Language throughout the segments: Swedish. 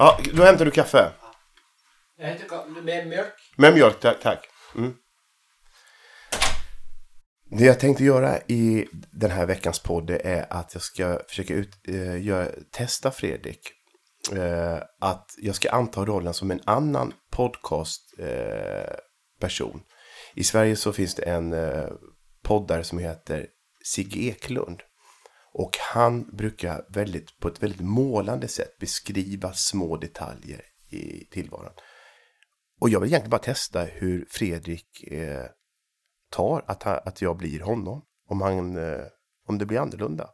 Ja, då hämtar du kaffe. Med mjölk? Med mjölk, tack. tack. Mm. Det jag tänkte göra i den här veckans podd är att jag ska försöka ut, eh, göra, testa Fredrik. Eh, att jag ska anta rollen som en annan podcastperson. Eh. I Sverige så finns det en eh, poddare som heter Sigge Eklund. Och han brukar väldigt, på ett väldigt målande sätt beskriva små detaljer i tillvaron. Och jag vill egentligen bara testa hur Fredrik eh, tar att, att jag blir honom. Om, han, eh, om det blir annorlunda.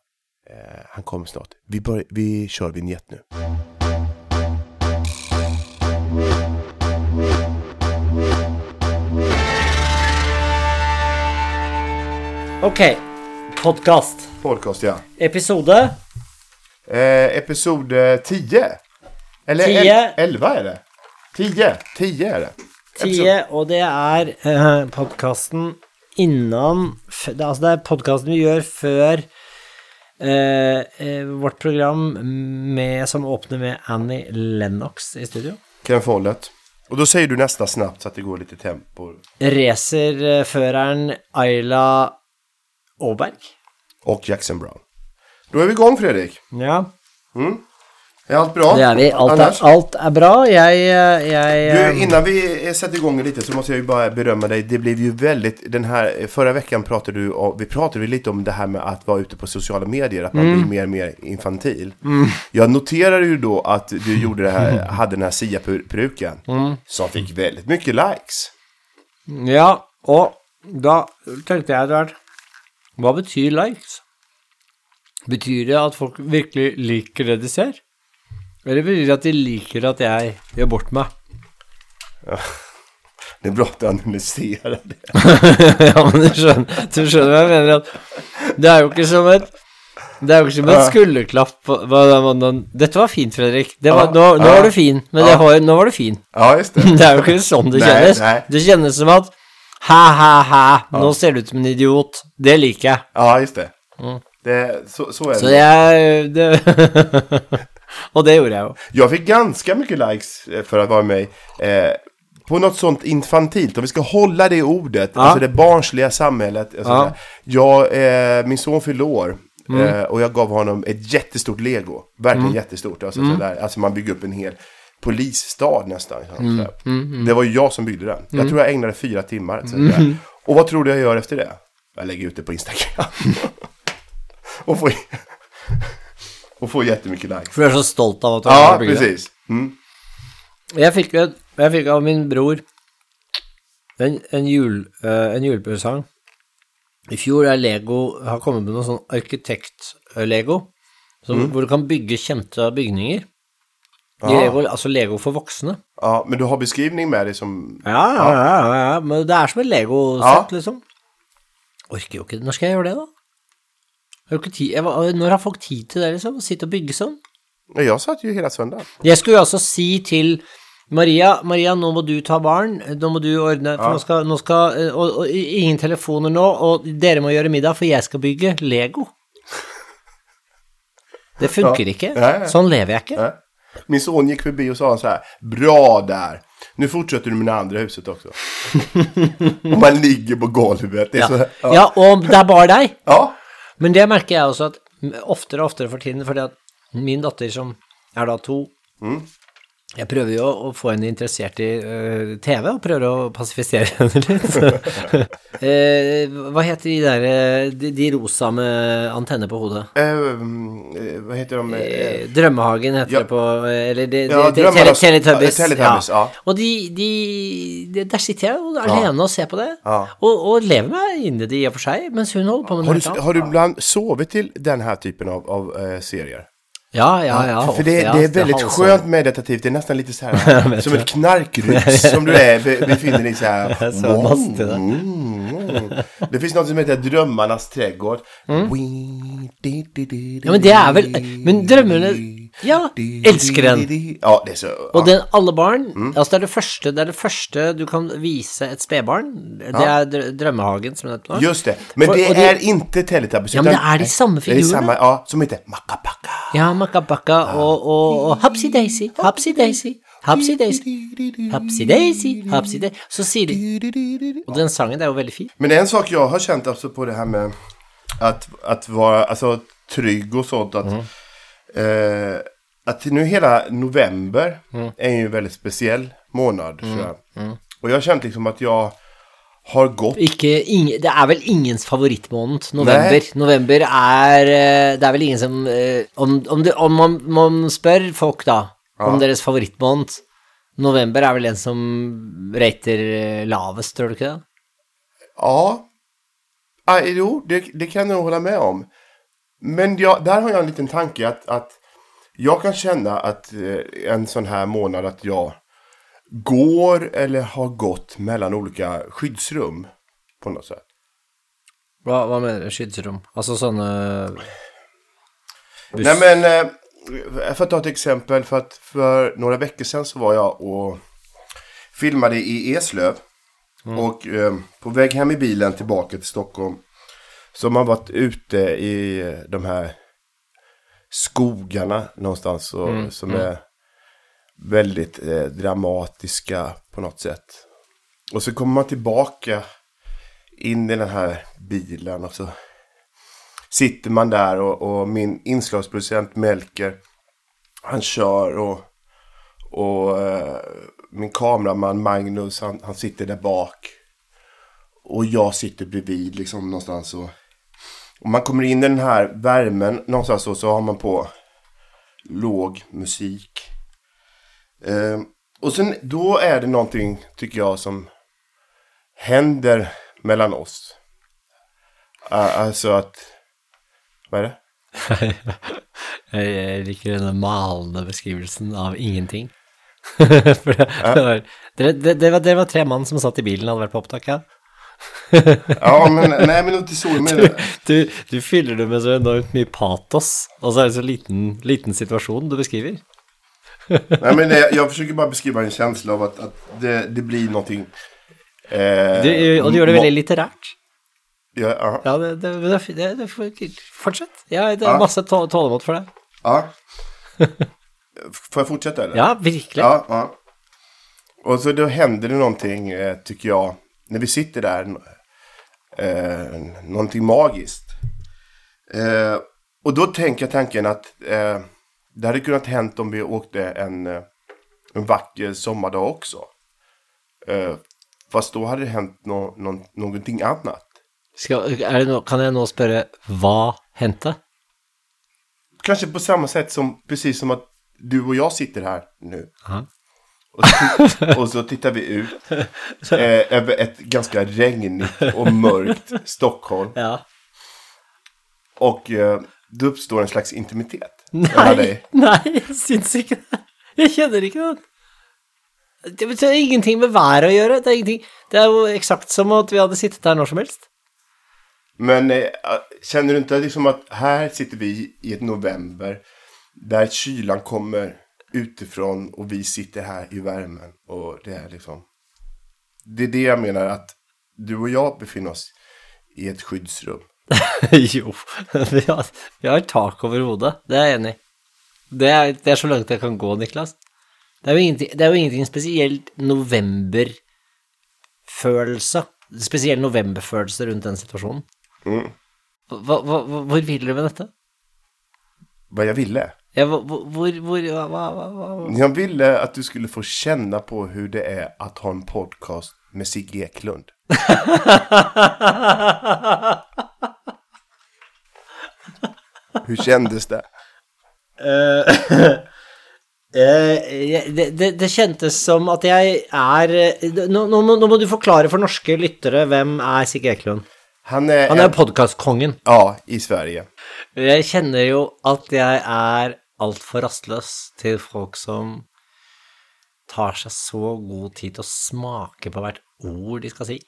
Eh, han kommer snart. Vi, bör, vi kör vignett nu. Okej. Podcast. Podcast ja. Episode? Eh, episod eh, 10. Eller 10. 11 är det. 10. 10 är det. 10, og det er eh, podkasten innan det, Altså, det er podkasten vi gjør før eh, eh, vårt program med, som åpner med Annie Lennox i studio. Ken Follett. Och då säger du nästa snabbt så att det går lite tempo. Racerføreren Ayla Aaberg. Och Jackson Brown. Då är vi igång Fredrik. Ja, Är allt bra? det er vi. Annars? er, alt er bra. Jeg, eh, jeg Du, eh, innan vi sätter igång lite så måste jag ju bara berömma dig. Det blev ju väldigt, den här, förra veckan pratade du om, vi pratade ju lite om det här med att vara ute på sociala medier, att man Mm. blir mer och mer infantil. Jag noterade ju då att du gjorde det här, hade den här Sia-peruken, Mm. som fick väldigt mycket likes. Ja, da tenkte jeg etter hvert Hva betyr likes? Betyr det at folk virkelig liker det de ser? Eller betyr det at de liker at jeg gjør bort meg? Det är bra att du analyserar det. ja, men du skjønner, du skjønner hva jeg mener? At det er jo ikke som et det er jo ikke som et skulderklapp Dette var fint, Fredrik. Det var, Ja, nå, nå ja. var du fin. Men det var, nå var du fin. Ja, just det. Det er jo ikke sånn det kjennes. Det kjennes som at Hæ, hæ, hæ, nå ser du ut som en idiot. Det liker jeg. Ja, just det. det så, så är det. Så jeg det, Og det gjorde jeg jo. Jag fick ganska mycket likes eh, för att vara med eh, på något sånt infantilt. Om vi ska hålla det ordet, Ja. alltså det barnsliga samhället. Alltså Ja. Mm. Jag, eh, min son fyllde år. Eh, och jag gav honom ett jättestort lego. Verkligen jättestort. Alltså, Mm. alltså man bygger upp en hel polisstad nästan. Mm. sådär. Det var ju jag som byggde den. Jag tror jag ägnade fyra timmar. Mm. Och vad tror du jag gör efter det? Jag lägger ut det på Instagram. och, får, och får jättemycket likes. For du er så stolt av at du har Ja, det. precis. Mm. Jeg fikk, jo- jeg fikk av min bror en, en, jul, eh, en julepresang. I fjor er Lego har kommet med noe sånn arkitekt-Lego, som- hvor du kan bygge kjente bygninger. Ja. Lego, altså Lego for voksne. Ja, men du har beskrivning med dig som... Ja, ja, ja, ja, men det er som et Lego-sett, Ja. liksom. Orker jo ikke Når skal jeg gjøre det? Jeg har ikke tid. Når har folk tid til det, liksom? Å sitte og bygge sånn? Ja, Jag satt ju hela söndagen. Jeg skulle jo altså si til Maria, Maria, nå må du ta barn, nå må du ordne, for nå skal, nå skal og, og ingen telefoner nå, og dere må gjøre middag, for jeg skal bygge Lego. Det funker Ja. nei. Sånn lever jeg ikke. Min son gick förbi och sa så här, bra där. Nu fortsätter du med det andra huset också. och man ligger på golvet. Det är Ja. så, ja. ja. og det er bare deg. ja. Men det merker jeg også at oftere og oftere for tiden, fordi at min datter som er da to Jeg prøver jo å få henne interessert i øh, TV, og prøver å pasifisere henne litt. Eh, hva heter de der eh, de, de rosa med antenne på hodet? Eh, eh, vad heter de? Eh, Eh, Drømmehagen heter Ja. det på eh, Eller det, Ja, det, Drømmehagen- tele, Teletubbies. ja, Teletubbies, ja. Og de, de, de Der sitter jeg jo alene og ser på det, Ja. og, og lever meg inn i det i og for seg, mens hun holder på med har, noe du, helt har annet. du ibland sovit till den här typen av, av eh, serier? Ja, ja, ja. För det, det är väldigt skönt meditativt. Det är nästan lite så här som ett knarkrus som du är, be- befinner dig så här. Måste det. Mm. Det finns något som heter Drömmarnas trädgård. Mm. Ja, men det är väl- men drömmarna- Ja, Di, elsker den. di, di. Ja, det är så... Og ja. den, alle barn, Mm. altså det er det første, det er det første du kan vise et spedbarn. Det er drø- Drømmehagen, som det heter. Just det. Men For- det det- är inte Teletubbies. Ja, men det är de samma Det är figurerna. samma, ja, som heter Makapaka. Ja, Makabaka og, og, og Hapsi Daisy, Hapsi Daisy, Hapsi Daisy, Hapsi Daisy, Hapsi Daisy. Så sier de Og den sangen er jo veldig fin. Men det är en sak jag har känt alltså på det här med att, att vara alltså, trygg och sånt. Att, Mm. Eh, att nu hela november Mm. är ju en väldigt speciell månad. tror jag. Och jag har känt liksom att jag har gått Ikke, ingen, det er vel ingens favorittmåned, november. Nei. November er eh, Det er vel ingen som eh, Om, om, det, om man, man spør folk, da, om deres favorittmåned November er vel den som rater eh, lavest, tror du ikke det? Ja, ah, jo, det, det kan jag nog hålla med om. Men jag, där har jag en liten tanke att, att jag kan känna att eh, en sån här månad att jag går eller har gått mellan olika skyddsrum på något sätt. Hva, hva mener du? Skyddsrom? Altså sånne Buss. Nej men, eh, för att ta ett exempel, för att för några veckor sedan så var jag och filmade i Eslöv. Och eh, på väg hem i bilen tillbaka till Stockholm så har varit ute i de här skogarna någonstans och, som är väldigt eh, dramatiska på något sätt. Och så kommer man tillbaka in i den här bilen och så sitter man där och, och min inslagsproducent Melker han kör och, och eh, min kameraman Magnus han, han sitter där bak. Och jag sitter bredvid liksom någonstans och, och man kommer in i den här värmen någonstans och så har man på låg musik. Eh, och sen då är det någonting tycker jag som händer mellan oss. Alltså att, vad är det? Jeg liker denne malende beskrivelsen av ingenting. Det, var, det, det, det, var, det var tre mann som satt i bilen og hadde vært på opptak, ja. Ja men nej men inte så. Men, Du, du fyller det med så enormt mye patos, og så er det så liten, liten situasjon du beskriver. nej men det, jag försöker bara beskriva en känsla av att, att det, det blir någonting. Eh, Du, og du gjør det veldig litterært. Ja, ja, Ja, det, det, det, det, det får- Fortsett. Ja, det er Ja. masse tå- tålmod for deg. ja. Får jag fortsätta eller? Ja, virkelig. Ja, ja. Och så då händer det någonting, eh, tycker jag, när vi sitter där. Eh, någonting magiskt. Eh, och då tänker jag tanken att eh, det hade kunnat hänt om vi åkte en, eh, en vacker sommardag också. Eh, fast då hade det hänt nå nå någonting annat. Skal, er det no, kan jeg nå spørre hva hendte? Kanske på samma sätt som, precis som att du och jag sitter här nu. Aha. Och så, och så tittar vi ut eh, över ett ganska regnigt och mörkt Stockholm. Ja. Och eh, då uppstår en slags intimitet. nei, jeg syns ikke det. Jeg kjenner ikke det. Betyr ingenting med været å gjøre. Det er, ingenting. det jo eksakt som at vi hadde sittet der når som helst. Men eh, känner du inte liksom att här sitter vi i ett november där kylan kommer utifrån och vi sitter här i värmen och det är liksom det är det jag menar att du och jag befinner oss i ett skyddsrum. jo, vi har, vi har tak over hodet. Det er jeg enig. Det er, det er så langt jeg kan gå, Niklas. Det er jo ingenting, det ingenting spesielt novemberfølelse. Spesiell novemberfølelse rundt den situasjonen. Mm. Hva, hva, hva, hvor vil du med dette? Vad jag ville. Ja, hvor, hvor, hvor hva, hva, hva, hva? Jag ville att du skulle få känna på hur det är att ha en podcast med Sigge Eklund. Hur kändes det? Eh, det, det, det kjentes som at jeg er eh, nå, nå, må, nå må du forklare for norske lyttere hvem er Sigge Eklund. Han är, Han er en, podkastkongen. ja, i Sverige. Jeg kjenner jo at jeg er altfor rastløs til folk som tar seg så god tid til å smake på hvert ord de skal si.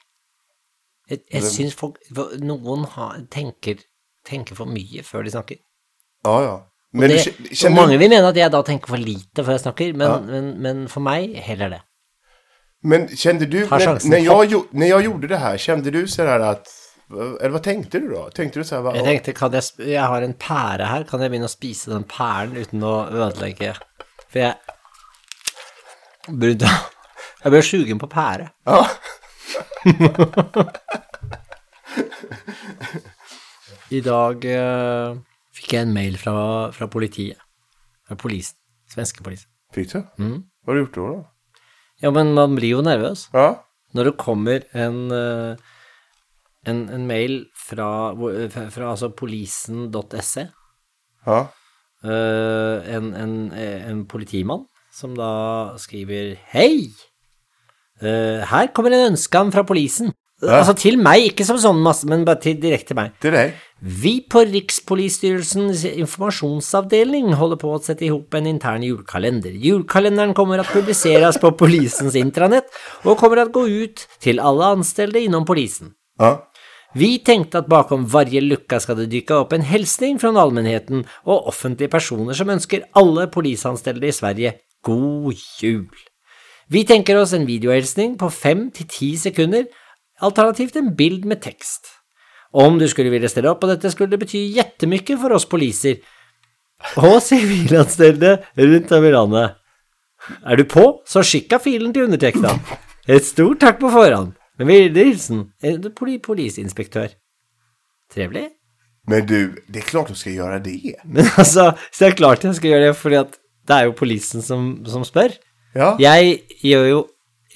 Jeg, jeg syns folk Noen har, tenker, tenker for mye før de snakker. Ja, ja. Men det, kjenner mange vil mene at jeg da tenker for lite før jeg snakker, men, Ja. men, men for meg heller det. men kände du, när, när, jag, när jag gjorde det här, kände du sådär att, eller vad tänkte du då? Tänkte du så här, va, Jeg tenkte, kan jeg, sp- jeg har en pære her, kan begynne å spise den pæren uten å ødelegge? For jeg begynte å- Jeg ble sugen på pære. ja. I dag eh, fikk jeg en mail fra, fra politiet. Fra polisen. Svenske polisen. Fick du? Mm. Vad har du gjort då? då? Ja, men man blir jo nervøs. Ja. Når det kommer en, eh, en, en mail fra, fra, altså polisen.se, Ja. eh, en, en, en politimann som da skriver Hei! Eh, her kommer en ønskan fra polisen. Ja. Altså til meg, ikke som sånn masse, men bare til, direkte til meg. Är dig. Vi på Rikspolisstyrelsens informasjonsavdeling holder på å sette ihop en intern julekalender. Julekalenderen kommer att publiseras på polisens intranett og kommer att gå ut til alle anställda inom polisen. Ja. Vi tänkte att bakom varje lucka ska det dyka upp en hälsning från allmänheten och offentliga personer som önskar alla polisanställda i Sverige god jul. Vi tänker oss en videohälsning på fem til ti sekunder, alternativt en bild med text. Om du skulle vilja ställa upp på detta skulle det betyda jättemycket för oss poliser och civilanställda runt om i landet. Är du på, så skicka filen till undertecknad. Ett stort tack på förhand! Forhånd. Med vennlig hilsen en poli polisinspektør. Trevlig. Men du, det är klart du ska göra det. Men altså, så det er klart jeg skal gjøre det, fordi at det er jo polisen som, som spør. Ja. Jeg gjør jo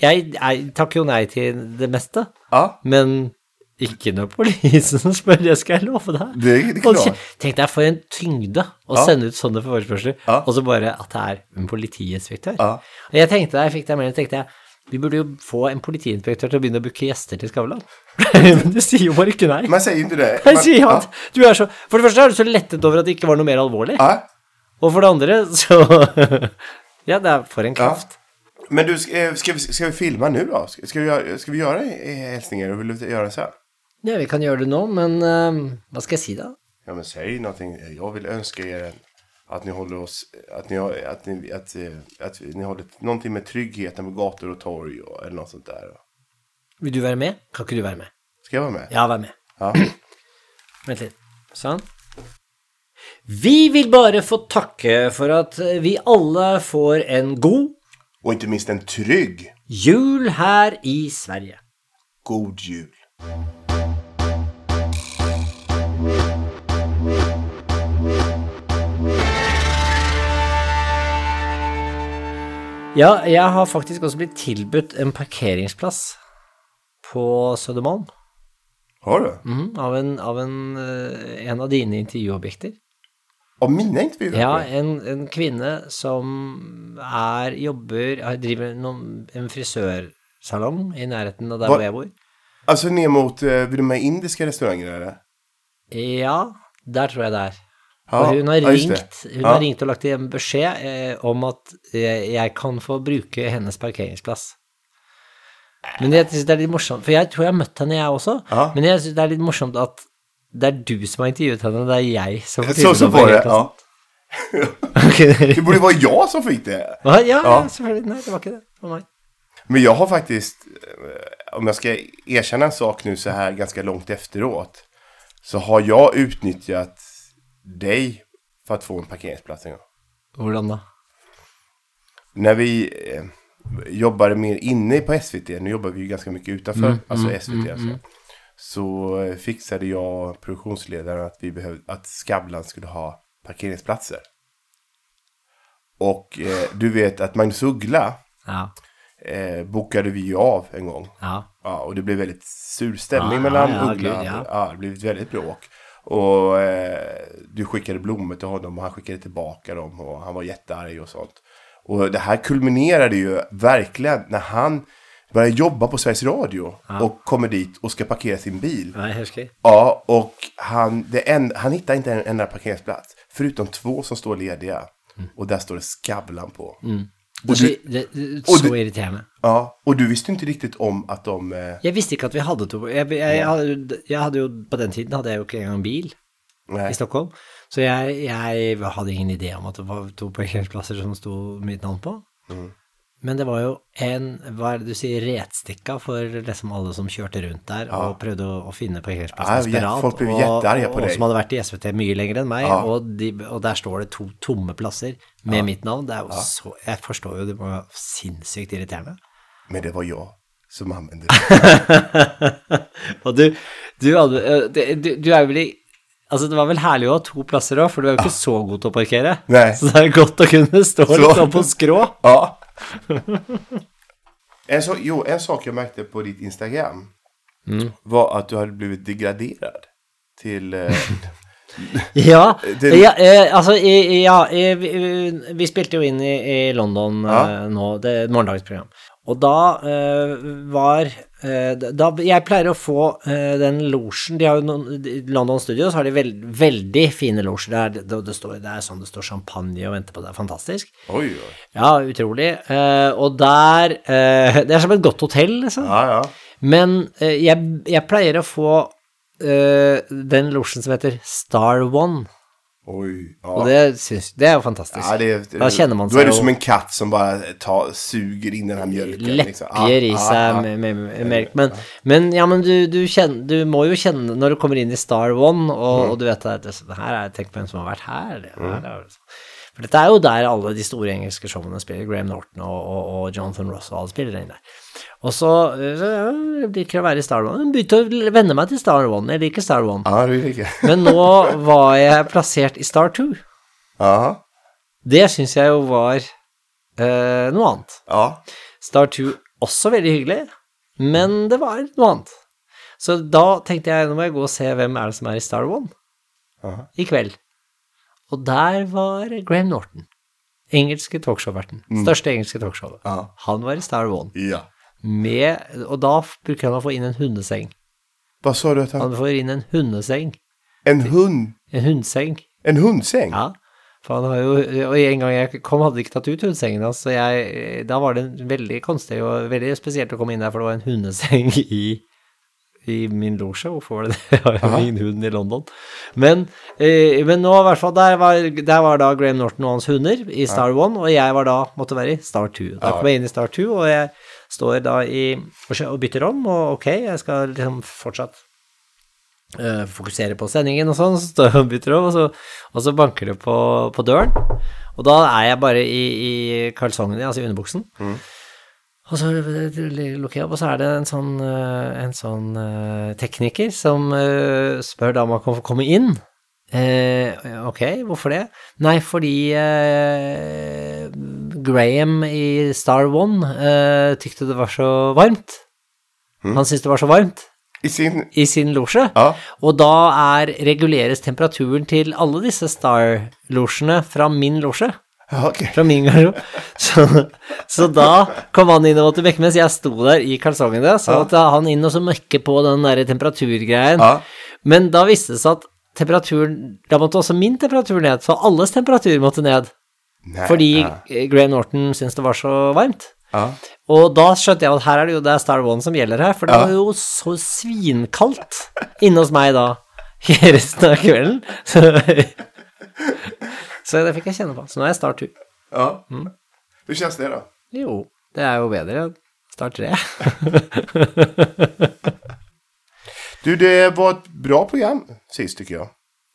Jeg, jeg takker jo nei til det meste, Ja. men ikke når polisen spør, det skal jeg love deg. Det, det är klart. Tenk deg for en tyngde å Ja. sende ut sånne forespørsler, Ja. og så bare at det er en politiinspektør. Ja. Og jeg tenkte da jeg fikk den meldingen, tenkte jeg vi burde jo få en politiinspektør til å begynne å booke gjester til Skavlan. Men du jo bare ikke nei. Man säger inte det. Jeg Man, sier ja. at du er så For det første er du så lettet over at det ikke var noe mer alvorlig. Ja. Og for det andre så Ja, det er for en kraft. Men du, ska, eh, ska, vi, ska vi filma nu då? Ska, ska, vi, göra, ska vi göra hälsningar? Vill du göra det sen? Ja, vi kan gjøre det nå, men eh, hva skal jeg si, da? Ja, men säg någonting. Jag vill önska er att ni håller oss, att ni, har- att ni, att, eh, att ni håller någonting med tryggheten på gator och torg och, eller något sånt där. Vil du være med? Kan ikke du være med? Ska jag vara med? Ja, vær med. Ja. Vent litt. Sånn. Vi vil bare få takke for at vi alle får en god Och inte minst en trygg jul her i Sverige. god jul. Ja, jeg har faktisk også blitt tilbudt en parkeringsplass på Södermalm. Har du? Mhm, av en, av en, eh, en av dine intervjuobjekter. Av mina intervjuer? Ja, en, en kvinne som er, jobber, driver noen, en frisørsalong i nærheten av der hvor jeg bor. Alltså ner mot, eh, vid de restaurangerna eller? Ja, der tror jeg det er. Og hun har ringt, hun har ringt og lagt igjen beskjed eh, om at jeg, jeg kan få bruke hennes parkeringsplass. Men jeg synes det er litt morsomt, for jeg tror jeg har møtt henne jeg også, men jeg synes det er litt morsomt at det er du som har intervjuet henne, det er jeg som får om var det, ja. Det borde vara jag som fick det. Ja, ja, Ja. Nei, det var ikke det. Det var. Men jag har faktiskt, eh, om jag ska erkänna en sak nu så här ganska långt efteråt, så har jag utnyttjat dig för att få en parkeringsplats en gång. Hvordan da? När vi eh, jobbade mer inne på SVT, nu jobbar vi ju ganska mycket utanför, alltså SVT alltså, så eh, fixade jag produktionsledaren att vi behövde, att Skavlan skulle ha parkeringsplatser. Och eh, du vet att Magnus Uggla Ja. eh, bokade vi ju av en gång. Ja. Ja, och det blev väldigt sur stämning Ja, mellan Uggla. gud, ja. det blev ett väldigt bråk. Och eh, du skickade blommor till honom och han skickade tillbaka dem och han var jättearg och sånt. Och det här kulminerade ju verkligen när han började jobba på Sveriges Radio och kommer dit och ska parkera sin bil. Husker. Ja, och han, det en, han hittar inte en enda parkeringsplats. Förutom två som står lediga. Och där står det Skavlan på. Det, Og du- det, det, og så du- irriterende. Ja, och du visste inte riktigt om att de... Eh, Jeg visste ikke at vi hadde to jeg, jeg, jeg, hadde, jo- jeg hadde jo På den tiden hadde jeg jo ikke engang bil. Nej. i Stockholm. Så jeg, jeg hadde ingen idé om at det var to parkeringsplasser som sto mitt navn på. Mm. Men det var jo en, hva er det du sier, retstikka for liksom alle som kjørte rundt der og prøvde å, å finne parkeringsplassen Ja, desperat. folk ble og, jättearga på og deg. som hadde vært i SVT mye lenger enn meg, Ja. og, de, og der står det to tomme plasser med mitt navn. Det er jo så, jeg forstår jo det være sinnssykt irriterende. Men det var jag som använde det. Og du, du, du, du er vel i Altså, det var vel herlig å ha to plasser òg, for du er jo ikke så god til å parkere. Nei. Så det er godt å kunne stå litt sånn på skrå. Ja. En, så, jo, en sak jag märkte på ditt Instagram var att du hade blivit degraderad till... Eh, Ja, Det- ja eh, altså i, i- ja, i, vi, vi spilte jo inn i, i London Ja. eh, nå, det er et morgendagsprogram. Og da eh, var eh, da, Jeg pleier å få eh, den losjen De har jo noen London Studio, så har de veld, veldig fine losjer. Det, det, står, det er sånn det står champagne og venter på er fantastisk. oj, oj. Ja, utrolig. Eh, og der eh, Det er som et godt hotell, liksom. Ja, ja. Men eh, jeg, jeg pleier å få den losjen som heter Star One. Oj. Ja. det, syns, det er jo fantastisk. Ja, det, da kjenner man Då är du som en katt som bara tar, suger in den här mjölken. liksom. Ja, lepper i seg ja. med, med, med melk. Men, men ja, men du, du, kjenner, du må jo kjenne når du kommer inn i Star One, og, og du vet at det, det her er Tenk på hvem som har vært her. Det, her er, for dette er jo der alle de store engelske showene spiller. Graham Norton og, og, og Jonathan alle spiller inn der. Og så, så ja, jeg liker å være i Star One. Jeg begynte å venne meg til Star One. Jeg liker Star One. Ja, du lika. Men nå var jeg plassert i Star 2. Ja, Det syns jeg jo var eh, noe annet. ja. Star 2 også veldig hyggelig, men det var noe annet. Så da tenkte jeg nå må jeg gå og se hvem er det som er i Star 1 Aha. i kveld. Og der var Graham Norton. Engelske talkshow-verten. Største engelske talkshowet. Ja. Han var i Star 1. Ja. Med, og da bruker han få inn en hundeseng. Vad sa du att han... Han får inn en hundeseng. En hund? En hundseng. En hundsäng? Ja. For han har jo, og en gang jeg kom, hadde de ikke tatt ut hundesengen hans, så jeg, da var det veldig konstig og veldig spesielt å komme inn der, for det var en hundeseng i, i min losje. Hvorfor var det? Jeg har ingen hund i London. Men, eh, men nå i hvert fall, der var, der var da Graham Norton og hans hunder i Star One, og jeg var da, måtte være i Star 2. Da kom jeg inn i Star 2, og jeg står da i, og bytter om, og ok, jeg skal liksom fortsatt eh, fokusere på sendingen og sånn, så står jeg og bytter om, og så, og så banker det på, på døren. Og da er jeg bare i, i kalsongene, altså i underbuksen. Og så lukker jeg opp, og så er det en sånn, eh, en sånn eh, tekniker som eh, spør da om han kan få komme inn. Eh, ok, hvorfor det? Nei, fordi eh, Graham i Star One eh, tykte det var så varmt. Han syntes det var så varmt I sin... i sin losje. Ja. Og da er, reguleres temperaturen til alle disse Star-losjene fra min losje. Ja, okej. Fra min garderobe. Så, så da kom han inn og måtte mekke mens jeg sto der i kalsongene. Så måtte han inn og så mekke på den der temperaturgreien. Ja. Men da viste det seg at temperaturen Da måtte også min temperatur ned. Så alles temperatur måtte ned. Nej. Fordi Ja. Graham Norton syntes det var så varmt. Ja. Og da skjønte jeg at her er det jo det er Star One som gjelder her, for det Ja. var jo så svinkaldt inne hos meg da i resten av kvelden. Så, så det fikk jeg kjenne på. Så nå er jeg Star 2. ja. Hur känns det då? Jo, det er jo bedre enn Star 3. Du, det var ett bra program sist tycker jag.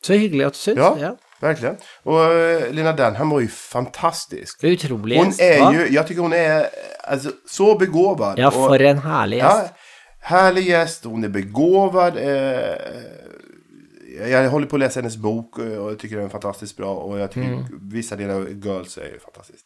Så hyggelig at du syns. Ja, Ja. verkligen. Och eh, Lena Dunham var ju fantastisk. Utrolig Hon är va? ju, jag tycker hon är alltså, så begåvad. Ja, for en herlig Ja, gjest. härlig gäst, hon är begåvad. Eh, jag håller på att läsa hennes bok eh, och jag tycker den är fantastiskt bra. Och jag tycker Mm. vissa delar av Girls är fantastiskt.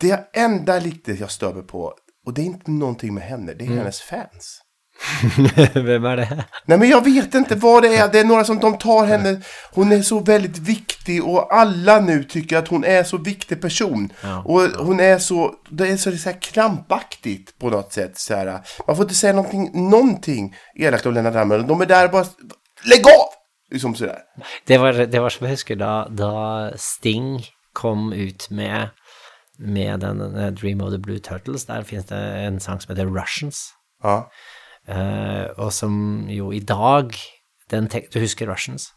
Det enda lite jag stör mig på, och det är inte någonting med henne, det är Mm. hennes fans. Hvem er det? Nej men jag vet inte vad det är. Det är några som de tar henne. Hon är så väldigt viktig och alla nu tycker att hon är så viktig person. Ja, och hon är så, det är så, så här krampaktigt på något sätt. Så här, man får inte säga någonting, någonting elakt om Lena Dunham. De är där och bara, lägg av! Liksom sådär. Det var, det var som jeg husker da, da Sting kom ut med, med den, den Dream of the Blue Turtles. Der finnes det en sang som heter Russians. Ja. Eh, og som jo i dag den Du husker Russians?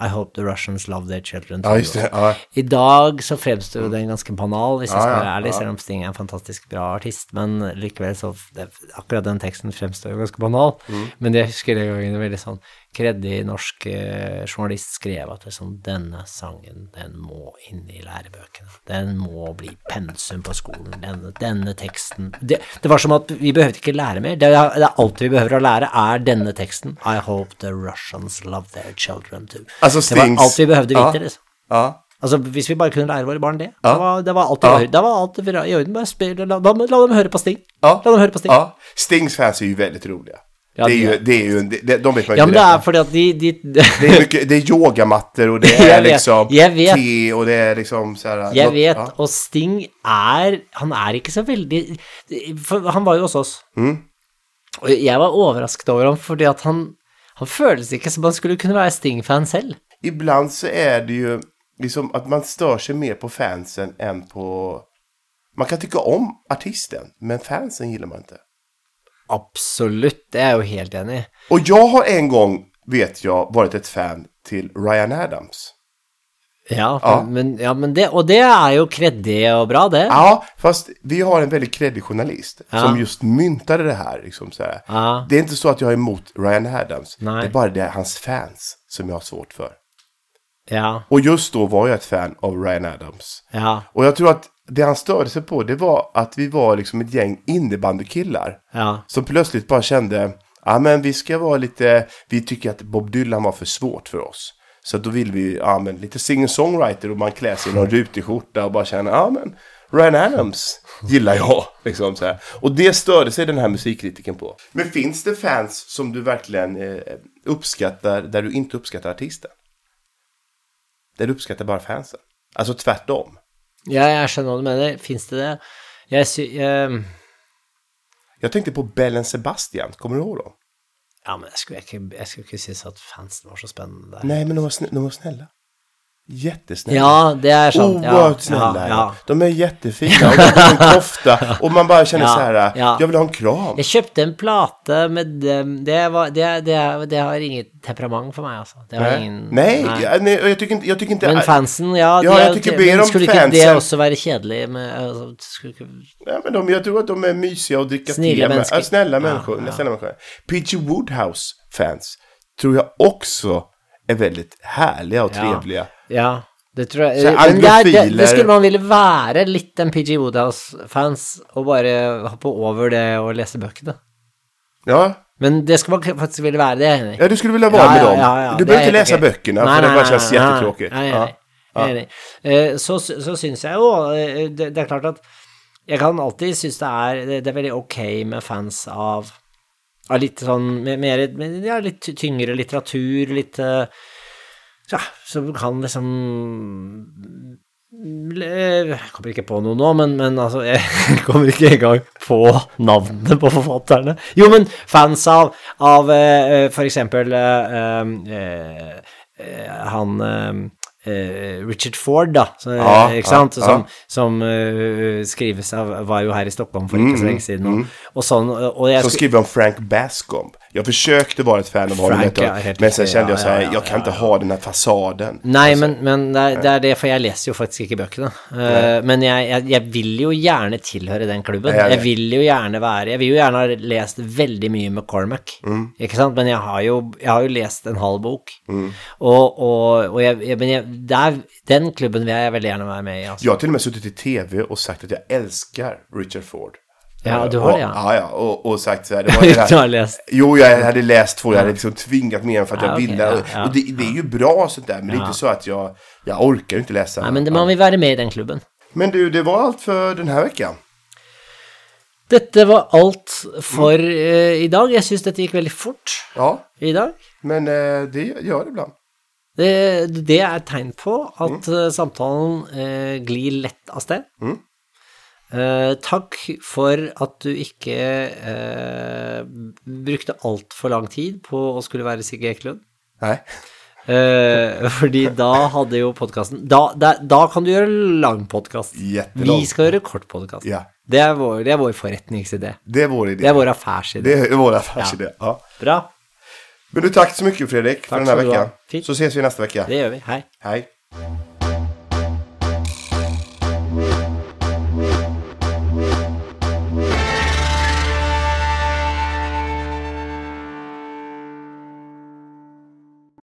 I hope the Russians love their children. Ja, just det. Ja. I dag så fremstår jo den ganske banal, hvis jeg Ja, skal ja, være ærlig, ja. selv om Sting er en fantastisk bra artist, men likevel så det, Akkurat den teksten fremstår jo ganske banal. Mm. Men jeg husker den gangen en veldig sånn kreddig norsk eh, journalist skrev at sånn Denne sangen, den må inn i lærebøkene. Den må bli pensum på skolen. Denne, denne teksten det, det var som at vi behøvde ikke lære mer. Det det er alt vi behøver å lære, er denne teksten. I hope the Russians love their children too. Altså, det var alt vi behøvde Ja. vite, liksom. Ja. Altså, hvis vi bare kunne lære våre barn det, Ja. det, var, det var alt Ja. Det var alt i orden. Bare spill, la, la, la dem høre på Sting. Ja. La dem høre på Sting. ja. Stings fans är ju väldigt roliga. Ja, det är det- ju, det är ju, det, det, de vet man ju Ja, men det direkt. er fordi at de, de Det är, mycket, det är yogamattor och det Jag är liksom jag vet. te och det är liksom så här. Något- vet, ja. og Sting er Han er ikke så veldig For han var jo hos oss. Mm. Og jeg var overrasket over ham, fordi at han Han føles ikke som han skulle kunne være Sting-fan selv. Ibland så är det ju liksom att man stör sig mer på fansen än på... Man kan tycka om artisten, men fansen gillar man inte. Absolutt, det jeg jo helt enig. Och jag har en gång, vet jag, varit ett fan till Ryan Adams. Ja, Ja. Men, ja, men det, og det er jo kreddig og bra, det. Ja, fast vi har en väldigt kreddig journalist Ja. som just myntade det här. Liksom så här. Ja. Det är inte så att jag är emot Ryan Adams. Nej. Det är bara det hans fans som jag har svårt för. Ja, Och just då var jag ett fan av Ryan Adams. ja, Och jag tror att det han störde sig på det var att vi var liksom ett gäng innebandykillar. ja. Som plötsligt bara kände, ja men vi ska vara lite, vi tycker att Bob Dylan var för svårt för oss. Så då vill vi, ja men lite singer-songwriter och man klär sig i någon rutig skjorta och bara känner, ja men Ryan Adams gillar jag. Liksom så här. Och det störde sig den här musikkritiken på. Men finns det fans som du verkligen eh, uppskattar, där du inte uppskattar artisten? Där du uppskattar bara fansen? Alltså tvärtom. Ja jeg skjønner hva du mener. Fins det det? Jeg sy... Jeg, Jag tänkte på Bellen Sebastian, kommer du ihåg dem? ja, men jeg skulle ikke, jeg skulle ikke synes at fansen var så spennende der. Nej, men de var, snä- de var snälla. Jättesnälla. Ja, det er sant. Ja, Oerhört snälla. ja, är ja. De. är jättefina och de går en kofta och man bara känner så här, ja. jag vill ha en kram. Jeg kjøpte en plate med dem Det, var, det, det, det har inget temperament for meg, altså. Det har Nej, ingen nej, nej och jag tycker inte, jag tycker inte Men fansen, ja, Ja, er- tycker men om Skulle ikke det fansen. også være kjedelig med altså, skulle Ja, men de, jag tror att de är mysiga och dricka Snälla te med. människor. Ja, snälla människor. ja. Snälla människor. P.G. Woodhouse fans tror jag också är väldigt härliga och trevliga. Ja, det tror jeg. Så Men det, er, det, det skulle man ville være litt en PG Woodhouse-fans, og bare hoppe over det og lese bøkene. Ja, Men det skal man faktisk ville være, det er jeg enig i. ja du skulle vilja vara Ja, med ja, dem. ja, ja, du det behöver är inte läsa okej. böckerna Nej, för det nej, bara nej, känns jättetråkigt. Nej, nej, nej. nej. Eh, Så, så syns jeg jo eh, det, det er klart at jeg kan alltid synes det er Det, det er veldig ok med fans av av litt sånn med, mer, ja, litt tyngre litteratur, litt eh, Ja, som kan liksom Jeg kommer ikke på noe nå, men, men altså Jeg kommer ikke engang på navnet på forfatterne. Jo, men fans av, av eh, for eksempel eh, eh, eh, han eh, eh, Richard Ford, da, så, Ja, ikke sant? ja, ja. Som, som eh, skrives av Var jo her i Stockholm for ikke så lenge siden. Og, og sånn, og jeg skulle- skriver om Frank Bascomb. Jag försökte vara ett fan av honom Frank ett men sen kände jag ja, så här, ja, ja, jag kan inte ha den här fasaden. Nei, Alltså, men, men det, er, det er det, for jeg leser jo faktisk ikke bøkene. Eh, men jeg, jeg, jeg vil jo gjerne tilhøre den klubben. Ja, ja, ja. Jeg vil jo gjerne være Jeg vil jo gjerne ha lest veldig mye med Cormac, Mm. ikke sant? Men jeg har jo, jeg har jo lest en halv bok. Mm. Og, og jeg, jeg, men jeg, der, den klubben vil jeg veldig gjerne være med i. Altså. Jag har till och med suttit i tv och sagt att jag älskar Richard Ford. Ja, Eh, du har och, det, ja. Ja, och, och sagt så här. Det var det Du har läst. Jo, jag hade läst två, jag hade liksom tvingat med för att Ja, jag okej, ville. ja, och ja, och det, det är ju bra sånt där, men det är inte så att jag, jag orkar ju inte läsa. Nei, men det, man vil være med i den klubben. Men du, det var allt för den här veckan. Dette var alt for eh, i dag. Jeg syns dette gikk veldig fort Ja, i dag. men eh, det gör det ibland. Det, det er et tegn på at eh, samtalen eh, glir lett av sted. Mm. Eh, takk for at du ikke eh, brukte altfor lang tid på å skulle være Sigge Ekelund. Nej. Eh, fordi da hadde jo podkasten da, da, da kan du gjøre lang podkast. Vi skal gjøre kort podkast. Ja. Det, er vår- det er vår forretningsidé. Det är vår idé. Det er vår affärsidé. Det är vår affärsidé. Ja. Bra. Men du, tack så mycket Fredrik för Tack den här veckan. Så ses vi nästa vecka. Det gör vi. Hej. Hej.